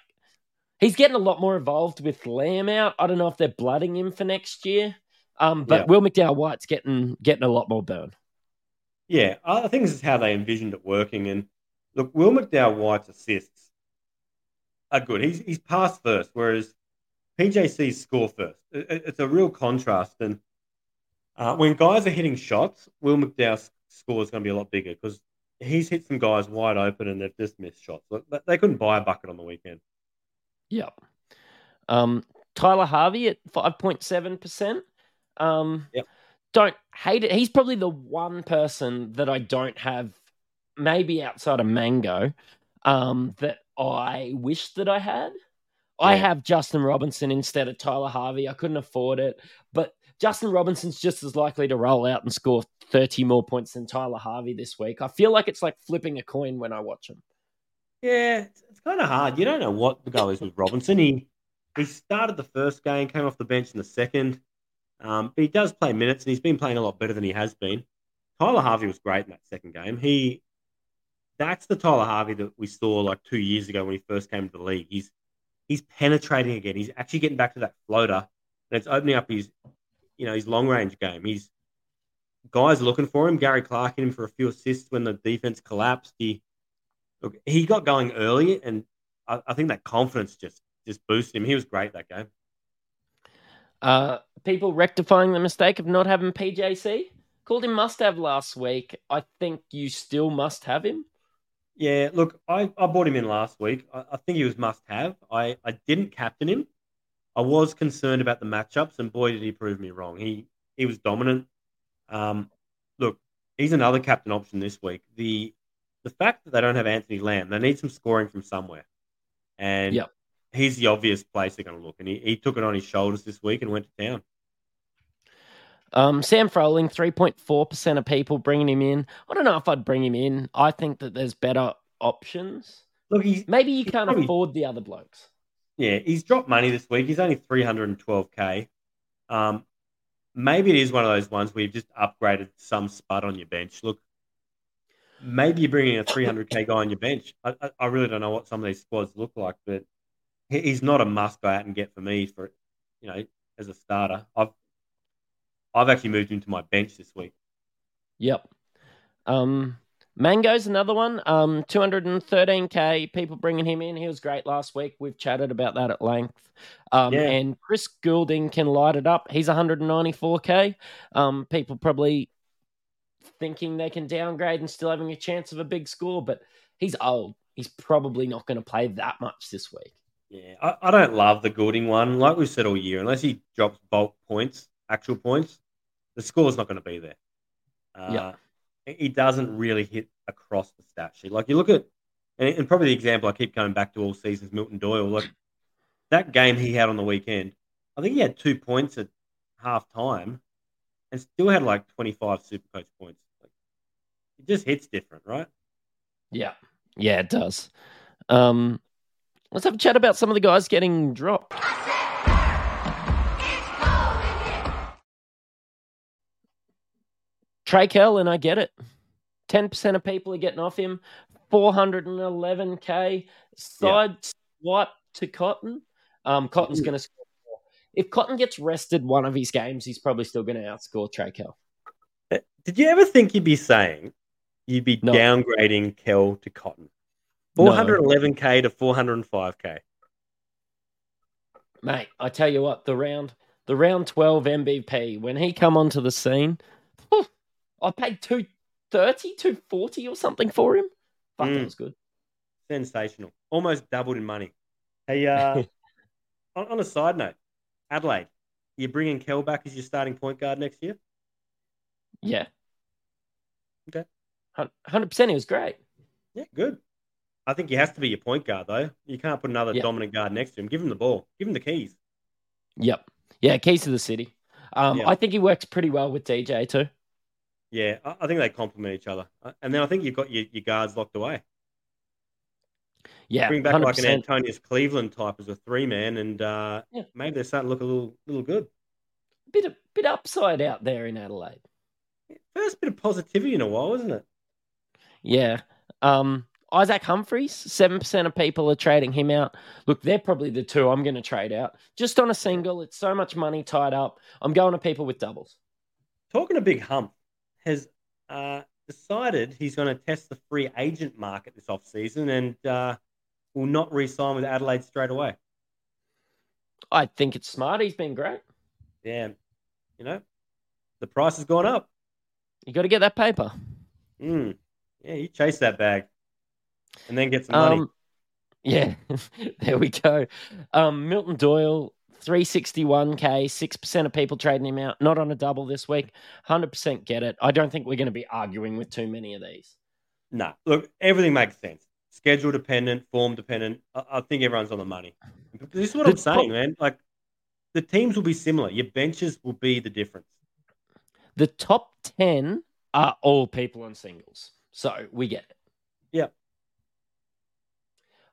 he's getting a lot more involved with Lamb out. I don't know if they're blooding him for next year. Um, but Yeah. Will McDowell White's getting getting a lot more burn. Yeah, I I think this is how they envisioned it working. And look, Will McDowell White's assists are good. He's he's pass first, whereas PJC's score first. It- it- It's a real contrast. And uh, when guys are hitting shots, Will McDowell's score is going to be a lot bigger because he's hit some guys wide open and they've just missed shots. They- couldn't buy a bucket on the weekend. Yep. Um, Tyler Harvey at 5.7%. Um, Yep. Don't hate it. He's probably the one person that I don't have, maybe outside of Mango, um, that I wish that I had. I have Justin Robinson instead of Tyler Harvey. I couldn't afford it. But Justin Robinson's just as likely to roll out and score 30 more points than Tyler Harvey this week. I feel like it's like flipping a coin when I watch him. Yeah, it's, it's kind of hard. You don't know what the goal is with Robinson. He he started the first game, came off the bench in the second, um, but he does play minutes, and he's been playing a lot better than he has been. Tyler Harvey was great in that second game. He that's the Tyler Harvey that we saw like two years ago when he first came to the league. He's he's penetrating again. He's actually getting back to that floater, and it's opening up his you know his long range game. He's guys looking for him. Gary Clark hit him for a few assists when the defense collapsed. He look, he got going early, and I, I think that confidence just just boosted him. He was great that game. Uh, people rectifying the mistake of not having PJC. Called him must have last week. I think you still must have him. Yeah, look, I, I bought him in last week. I, I think he was must have. I, I didn't captain him. I was concerned about the matchups, and boy, did he prove me wrong. He he was dominant. Um, look, he's another captain option this week. The the fact that they don't have Anthony Lamb, they need some scoring from somewhere, and Yep. he's the obvious place they're going to look. And he, he took it on his shoulders this week and went to town. Um, Sam Froling, 3.4% of people bringing him in. I don't know if I'd bring him in. I think that there's better options. Look, he's Maybe you can't probably- afford the other blokes. yeah, he's dropped money this week. He's only three hundred and twelve k. Um, maybe it is one of those ones where you've just upgraded some spud on your bench. Look, maybe you're bringing a three hundred k guy on your bench. I, I, I really don't know what some of these squads look like, but he, he's not a must go out and get for me for you know as a starter. I've I've actually moved him to my bench this week. Yep. Um, Mango's another one. Um, 213k people bringing him in. He was great last week. We've chatted about that at length. Um, Yeah. and Chris Goulding can light it up. He's 194k. Um, people probably thinking they can downgrade and still having a chance of a big score, but he's old. He's probably not going to play that much this week. Yeah, I, I don't love the Goulding one. Like we've said all year, unless he drops bulk points, actual points, the score's not going to be there. Uh, Yeah. He doesn't really hit across the stat sheet. Like you look at, and, and probably the example I keep coming back to all seasons, Milton Doyle. Like that game he had on the weekend, I think he had two points at half time and still had like 25 super coach points. Like, it just hits different, right? Yeah. Yeah, it does. Um, let's have a chat about some of the guys getting dropped. Trey Kell, and I get it. 10% of people are getting off him. 411k side swipe to Cotton. Um, Cotton's Mm. going to score more. If Cotton gets rested one of his games, he's probably still going to outscore Trey Kell. Uh, Did you ever think you'd be saying you'd be No. downgrading Kell to Cotton? 411k to 405k. Mate, I tell you what, the round the round 12 MVP, when he come onto the scene, whew, I paid 230, 240 or something for him. Fuck, that Mm. was good. Sensational. Almost doubled in money. Hey, uh, on, on a side note, Adelaide, you're bringing Kell back as your starting point guard next year? Yeah. Okay. 100% he was great. Yeah, good. I think he has to be your point guard, though. You can't put another Yeah. dominant guard next to him. Give him the ball. Give him the keys. Yep. Yeah, keys to the city. Um, Yeah. I think he works pretty well with DJ too. Yeah, I, I think they complement each other. Uh, And then I think you've got your, your guards locked away. Yeah, Bring back 100%. like an Antonius Cleveland type as a three man, and uh, Yeah. maybe they're starting to look a little little good. A bit of bit upside out there in Adelaide. First bit of positivity in a while, isn't it? Yeah. Um, Isaac Humphries, 7% of people are trading him out. Look, they're probably the two I'm going to trade out. Just on a single, it's so much money tied up. I'm going to people with doubles. Talking a big hump, has uh, decided he's going to test the free agent market this offseason and uh, will not re sign with Adelaide straight away. I think it's smart. He's been great. Yeah, you know, the price has gone up. You got to get that paper. Mm. Yeah, you chase that bag and then get some money. Um, yeah, there we go. Um, Milton Doyle, 361k, 6% of people trading him out. Not on a double this week. 100% get it. I don't think we're going to be arguing with too many of these. No, look, everything makes sense. Schedule dependent, form dependent. I, I think everyone's on the money. This is what The I'm saying, man. Like the teams will be similar. Your benches will be the difference. The top 10 are all people on singles. So we get it. Yep.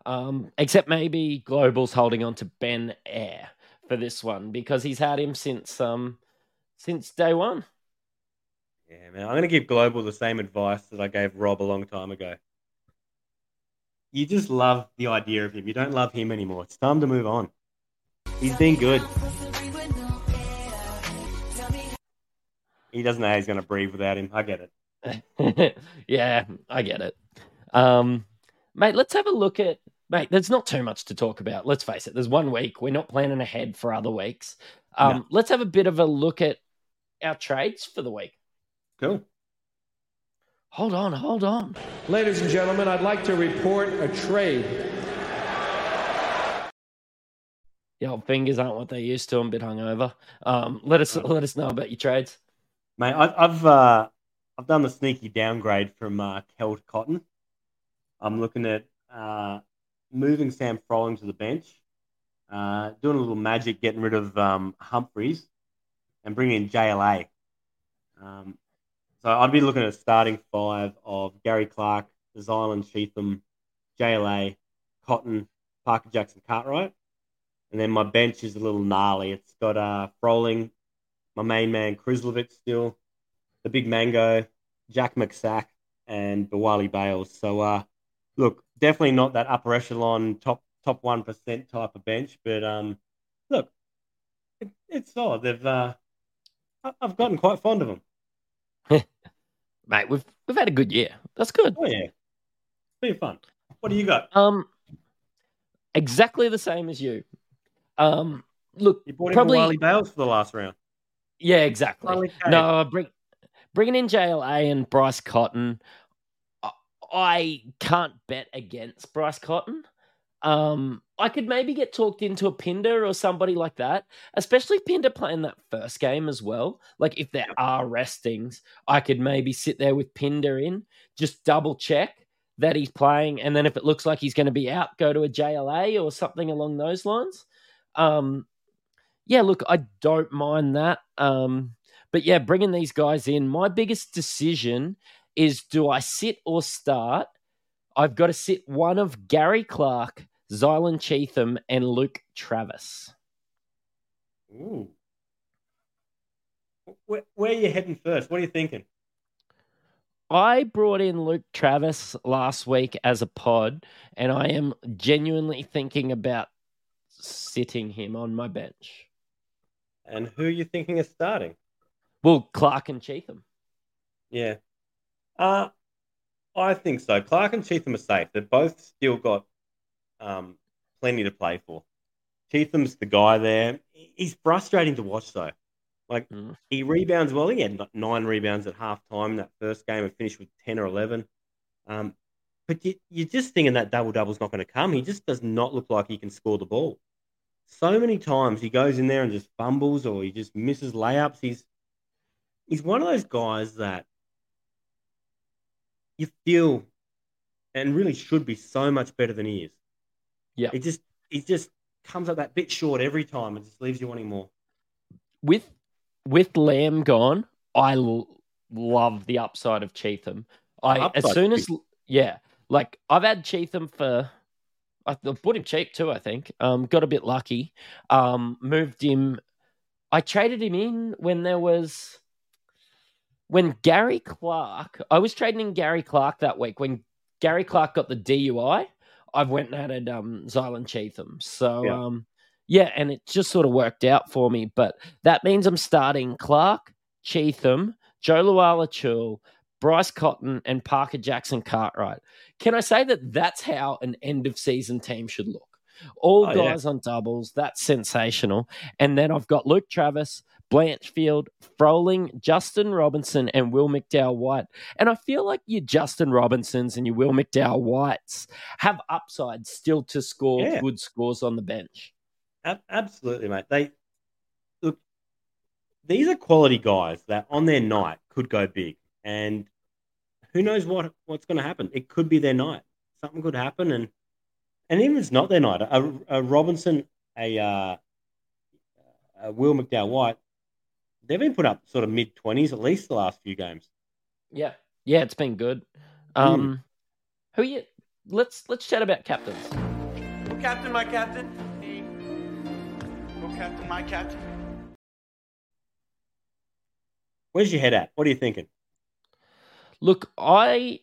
Um, except maybe Global's holding on to Ben Air for this one because he's had him since um since day one. Yeah, man. I'm going to give Global the same advice that I gave Rob a long time ago. You just love the idea of him. You don't love him anymore. It's time to move on. He's been good. He doesn't know how he's going to breathe without him. I get it. yeah, I get it. Um, mate, let's have a look at mate. There's not too much to talk about. Let's face it. There's one week. We're not planning ahead for other weeks. Um, No. Let's have a bit of a look at our trades for the week. Cool. Hold on, hold on. Ladies and gentlemen, I'd like to report a trade. The old fingers aren't what they used to. I'm a bit hungover. Um, let us let us know about your trades. Mate, I, I've uh, I've done the sneaky downgrade from uh, Kell to Cotton. I'm looking at uh, moving Sam Froling to the bench, uh, doing a little magic, getting rid of um, Humphries, and bringing in JLA. Um, so I'd be looking at a starting five of Gary Clark, Zylan Cheatham, JLA, Cotton, Parker Jackson Cartwright. And then my bench is a little gnarly. It's got uh, Froling, my main man, Krislovic still, the big mango, Jack McSack, and Bawali Bales. So, uh, look, definitely not that upper echelon, top top one percent type of bench, but um, look, it, it's solid. They've uh, I've gotten quite fond of them. Mate, we've we've had a good year. That's good. Oh yeah, it's been fun. What do you got? Um, exactly the same as you. Um, look, You brought in probably Bawali Bales for the last round. yeah, exactly. No, bring bringing in JLA and Bryce Cotton. I, can't bet against Bryce Cotton. Um, I could maybe get talked into a Pinder or somebody like that, especially Pinder playing that first game as well. Like if there are restings, I could maybe sit there with Pinder in, just double check that he's playing, and then if it looks like he's going to be out, go to a JLA or something along those lines. Um, yeah, look, I don't mind that. Um, but yeah, bringing these guys in, my biggest decision is do I sit or start? I've got to sit one of Gary Clark, Zylan Cheatham, and Luke Travis. Ooh. Where, where are you heading first? What are you thinking? I brought in Luke Travis last week as a pod, and I am genuinely thinking about sitting him on my bench. And who are you thinking of starting? Well, Clark and Cheatham. Yeah. Uh, I think so. Clark and Cheatham are safe. They've both still got um, plenty to play for. Cheatham's the guy there. He's frustrating to watch, though. Like, Mm. he rebounds well. He had nine rebounds at halftime in that first game and finished with 10 or 11. Um, but you, you're just thinking that double double's not going to come. He just does not look like he can score the ball. So many times he goes in there and just fumbles or he just misses layups. He's he's one of those guys that you feel and really should be so much better than he is. Yeah. It just he just comes up that bit short every time and just leaves you wanting more. with with Lamb gone, I l- love the upside of Cheatham. I as soon as yeah, like I've had Cheatham for I I bought him cheap too. I think um, got a bit lucky. Um, moved him. I traded him in when there was when Gary Clark. I was trading in Gary Clark that week when Gary Clark got the DUI. I've went and added um, Zylan Cheatham. So Yeah. um, yeah, and it just sort of worked out for me. But that means I'm starting Clark, Cheatham, Jo Lual-Acuil, Bryce Cotton, and Parker Jackson Cartwright. Can I say that that's how an end of season team should look? All Oh, yeah. guys on doubles, that's sensational. And then I've got Luke Travis, Blanchfield, Froling, Justin Robinson, and Will McDowell White. And I feel like your Justin Robinsons and your Will McDowell Whites have upside still to score Yeah. good scores on the bench. Absolutely, mate. They look. These are quality guys that on their night could go big, and who knows what what's going to happen? It could be their night. Something could happen, and and even if it's not their night, a, a Robinson, a, uh, a Will McDowell White, they've been put up sort of mid twenties at least the last few games. Yeah, yeah, it's been good. Um, who you? Let's let's chat about captains. Who captain my captain? Me. Who captain my captain? Where's your head at? What are you thinking? Look, I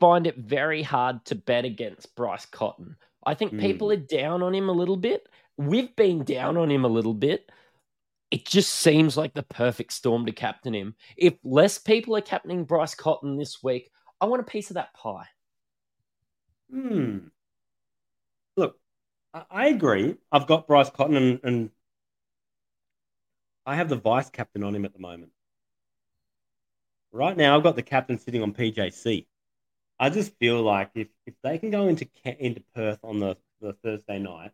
find it very hard to bet against Bryce Cotton. I think Mm. people are down on him a little bit. We've been down on him a little bit. It just seems like the perfect storm to captain him. If less people are captaining Bryce Cotton this week, I want a piece of that pie. Hmm. Look, I, agree. I've got Bryce Cotton and, and I have the vice captain on him at the moment. Right now, I've got the captain sitting on PJC. I just feel like if, if they can go into into Perth on the, the Thursday night,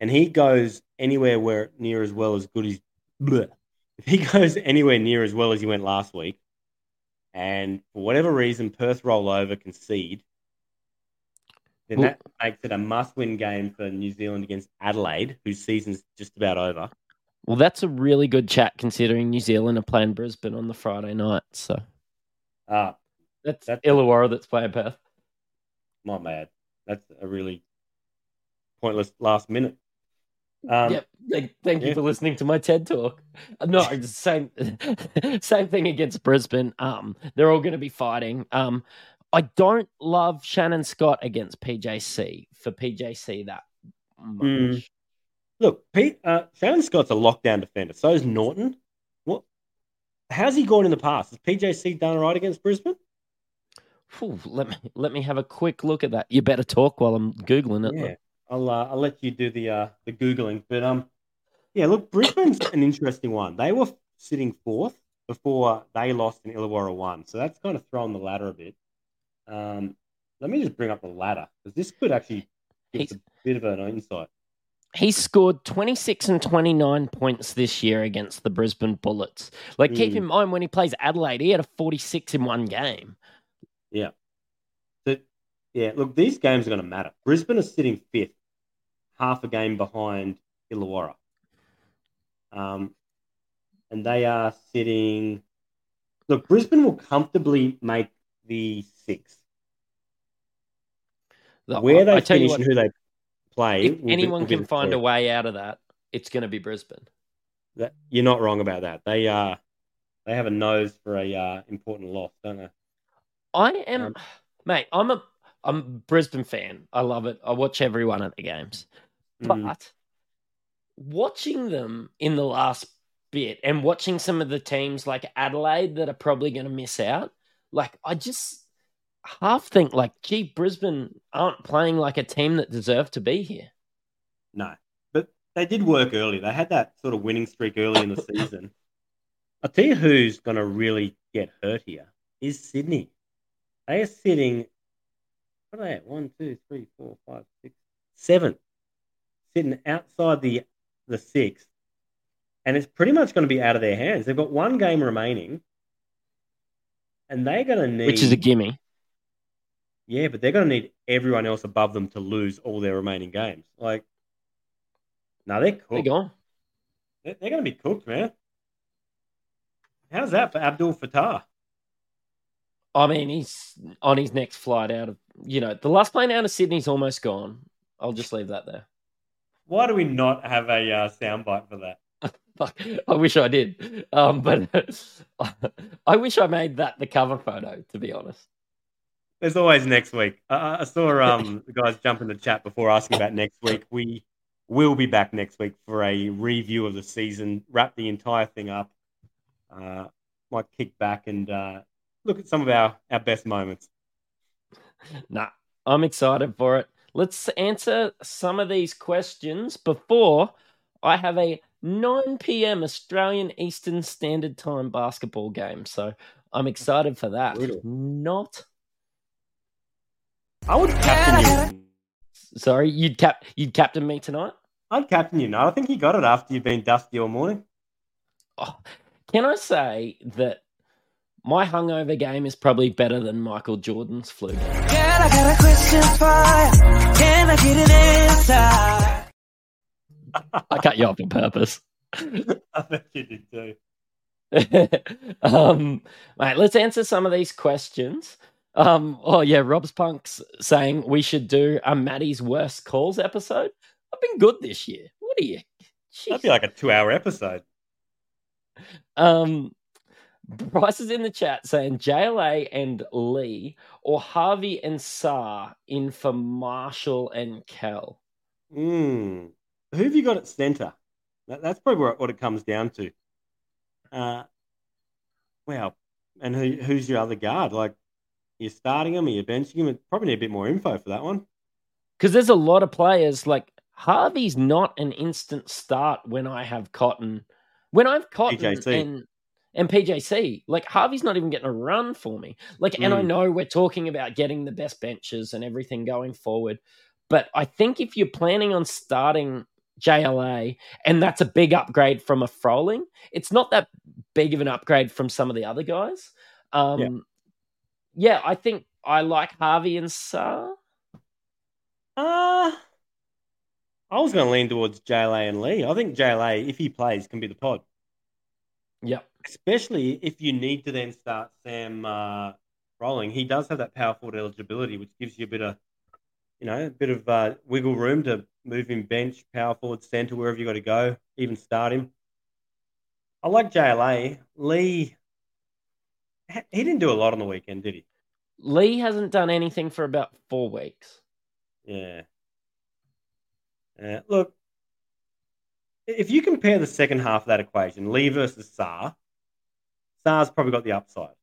and he goes anywhere where near as well as good as bleh, if he goes anywhere near as well as he went last week, and for whatever reason, Perth roll over, concede, then Well- that makes it a must-win game for New Zealand against Adelaide, whose season's just about over. Well, that's a really good chat considering New Zealand are playing Brisbane on the Friday night. So Ah, that's, That's- Illawarra that's playing Perth. my bad. That's a really pointless last minute. Um, yep. Thank, you for listening to my TED talk. No, same same thing against Brisbane. Um, they're all going to be fighting. Um, I don't love Shannon Scott against PJC for PJC that much. Mm. Look, Pete, uh, Shannon Scott's a lockdown defender. So is Norton. What? How's he gone in the past? Has PJC done all right against Brisbane? Phew, let me let me have a quick look at that. You better talk while I'm googling it. Yeah, I'll uh, I'll let you do the uh, the googling. But um, yeah, look, Brisbane's an interesting one. They were sitting fourth before they lost in Illawarra one, so that's kind of thrown the ladder a bit. Um, let me just bring up the ladder because this could actually give He's- a bit of an insight. He scored 26 and 29 points this year against the Brisbane Bullets. Like, keep Mm. in mind when he plays Adelaide, he had a 46 in one game. Yeah. So, yeah, look, these games are going to matter. Brisbane are sitting fifth, half a game behind Illawarra. Um, and they are sitting. Look, Brisbane will comfortably make the sixth. Look, Where they I tell you finish what, and who they play. if anyone be can find a way out of that, it's going to be Brisbane. That, you're not wrong about that. They uh, they have a nose for a uh, important loss, don't they? I am, Um, mate. I'm a I'm a Brisbane fan. I love it. I watch every one of the games, but Mm. watching them in the last bit and watching some of the teams like Adelaide that are probably going to miss out, like I just half think like, gee, Brisbane aren't playing like a team that deserve to be here. No, but they did work early. They had that sort of winning streak early in the season. I'll tell you who's going to really get hurt here is Sydney. They are sitting, what are they at? One, two, three, four, five, six, seven. Sitting outside the the sixth. And it's pretty much going to be out of their hands. They've got one game remaining. And they're going to need. Which is a gimme. Yeah, but they're going to need everyone else above them to lose all their remaining games. Like, no, they're They're cooked. gone. They're, they're going to be cooked, man. How's that for Abdelfattah? I mean, he's on his next flight out of, you know, the last plane out of Sydney's almost gone. I'll just leave that there. Why do we not have a uh, soundbite for that? I wish I did. Um, but I wish I made that the cover photo, to be honest. There's always next week. I, I saw um, the guys jump in the chat before asking about next week. We will be back next week for a review of the season, wrap the entire thing up. Uh, might kick back and uh, look at some of our, our best moments. Nah, I'm excited for it. Let's answer some of these questions before I have a 9 p.m. Australian Eastern Standard Time basketball game. So I'm excited for that. Brutal. Not I would captain you. sorry, you'd cap you'd captain me tonight. I'd captain you. No, I think you got it after you've been dusty all morning. Oh, can I say that my hungover game is probably better than Michael Jordan's flu game? Can I got a question for you? Can I get an answer? I cut you off on purpose. I bet you did too. um, mate, let's answer some of these questions. Um, oh yeah, Rob's Punk's saying we should do a Maddie's worst calls episode. I've been good this year. What are you? That'd be like a two-hour episode. Um, Bryce is in the chat saying JLA and Lee or Harvey and Sarr in for Marshall and Kell. Mm. Who have you got at centre? That, that's probably what, what it comes down to. Uh, wow. And who, who's your other guard? Like, you're starting him, or you're benching him? Probably need a bit more info for that one. Because there's a lot of players like Harvey's not an instant start when I have Cotton. When I've Cotton PJC. and and PJC, like Harvey's not even getting a run for me. Like, and I Mm. know we're talking about getting the best benches and everything going forward, but I think if you're planning on starting JLA, and that's a big upgrade from a Froling, it's not that big of an upgrade from some of the other guys. Um, yeah. I think I like Harvey and Sarr. Uh, I was going to lean towards JLA and Lee. I think JLA, if he plays, can be the pod. Yep. Especially if you need to then start Sam uh, Froling. He does have that power forward eligibility, which gives you a bit of, you know, a bit of uh, wiggle room to move him bench, power forward, centre, wherever you got to go, even start him. I like JLA. Lee, he didn't do a lot on the weekend, did he? Lee hasn't done anything for about four weeks. Yeah. Yeah. Look, if you compare the second half of that equation, Lee versus Sarr, Sarr's probably got the upside.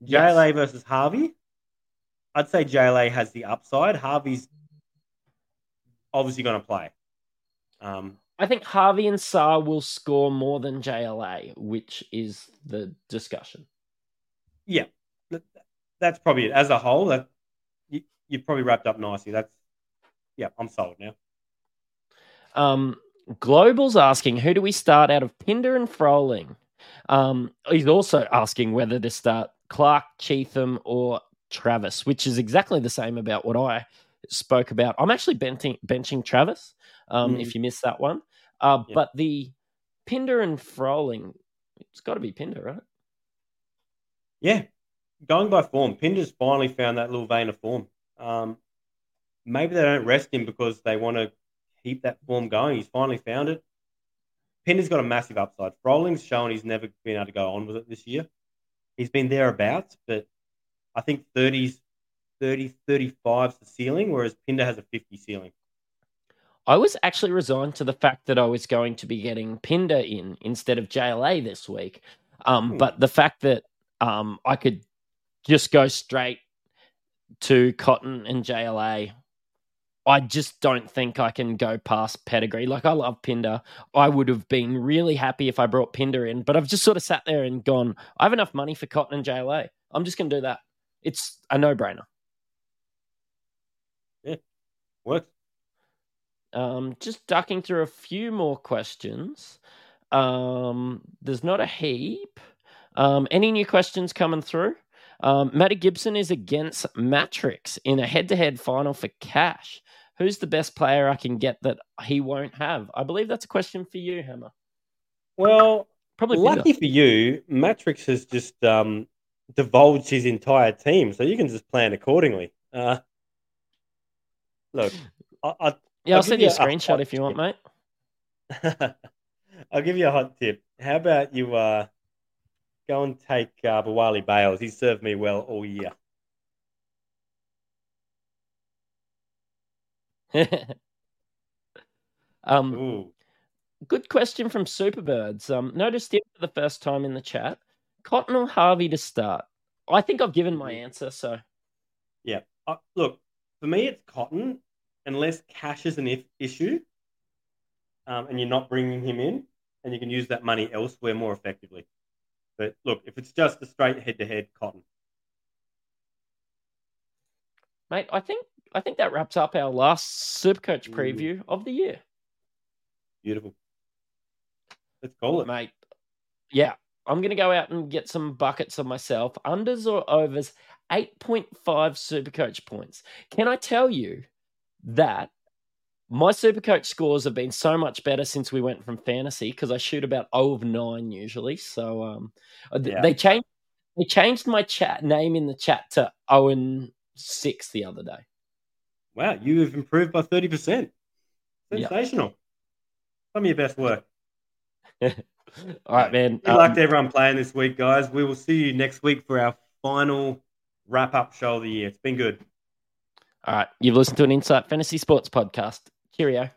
Yes. JLA versus Harvey, I'd say JLA has the upside. Harvey's obviously going to play. Um, I think Harvey and Sarr will score more than JLA, which is the discussion. yeah, that's probably it. As a whole, that you, you've probably wrapped up nicely. That's yeah, I'm sold now. Um, Global's asking, who do we start out of Pinder and Froling? Um, he's also asking whether to start Clark, Cheatham, or Travis, which is exactly the same about what I spoke about. I'm actually benching, benching Travis, um, Mm. if you missed that one. Uh, Yeah. But the Pinder and Froling, it's got to be Pinder, right? Yeah, going by form, Pinder's finally found that little vein of form. Um, maybe they don't rest him because they want to keep that form going. He's finally found it. Pinder's got a massive upside. Froling's shown he's never been able to go on with it this year. He's been thereabouts, but I think 30s, 30, 35's the ceiling, whereas Pinder has a 50 ceiling. I was actually resigned to the fact that I was going to be getting Pinder in instead of JLA this week. Um, Hmm. But the fact that um, I could just go straight to Cotton and JLA, I just don't think I can go past pedigree. Like, I love Pinder. I would have been really happy if I brought Pinder in, but I've just sort of sat there and gone, I have enough money for Cotton and JLA. I'm just going to do that. It's a no brainer. Works. Um, just ducking through a few more questions. Um, there's not a heap. Um, any new questions coming through? Um, Matty Gibson is against Mattrix in a head-to-head final for cash. Who's the best player I can get that he won't have? I believe that's a question for you, Hammer. Well, Probably lucky Pinder. for you, Mattrix has just um, divulged his entire team, so you can just plan accordingly. Uh, look, I, I, Yeah, I'll I'll send you a a screenshot if you want, tip. mate. I'll give you a hot tip. How about you uh, go and take uh, Bawali Bales? He served me well all year. um, Ooh. Good question from Superbirds. Um, noticed it for the first time in the chat. Cotton or Harvey to start? I think I've given my answer. So Yeah. Uh, look, for me, it's cotton, unless cash is an if- issue, um, and you're not bringing him in, and you can use that money elsewhere more effectively. But look, if it's just a straight head-to-head cotton, mate, I think I think that wraps up our last Supercoach Ooh. preview of the year, beautiful. Let's call it. mate. Yeah, I'm gonna go out and get some buckets of myself. Unders or overs? Eight point five Supercoach points. Can I tell you that my Supercoach scores have been so much better since we went from fantasy because I shoot about 0 of 9 usually. So um, th- Yeah. they changed they changed my chat name in the chat to 0 and 6 the other day. Wow, you have improved by thirty percent. Yeah. Sensational. Some of your best work. All right, man. Good luck Um, to everyone playing this week, guys. We will see you next week for our final wrap-up show of the year. It's been good. all right, you've listened to an Insight Fantasy Sports podcast. Cheerio.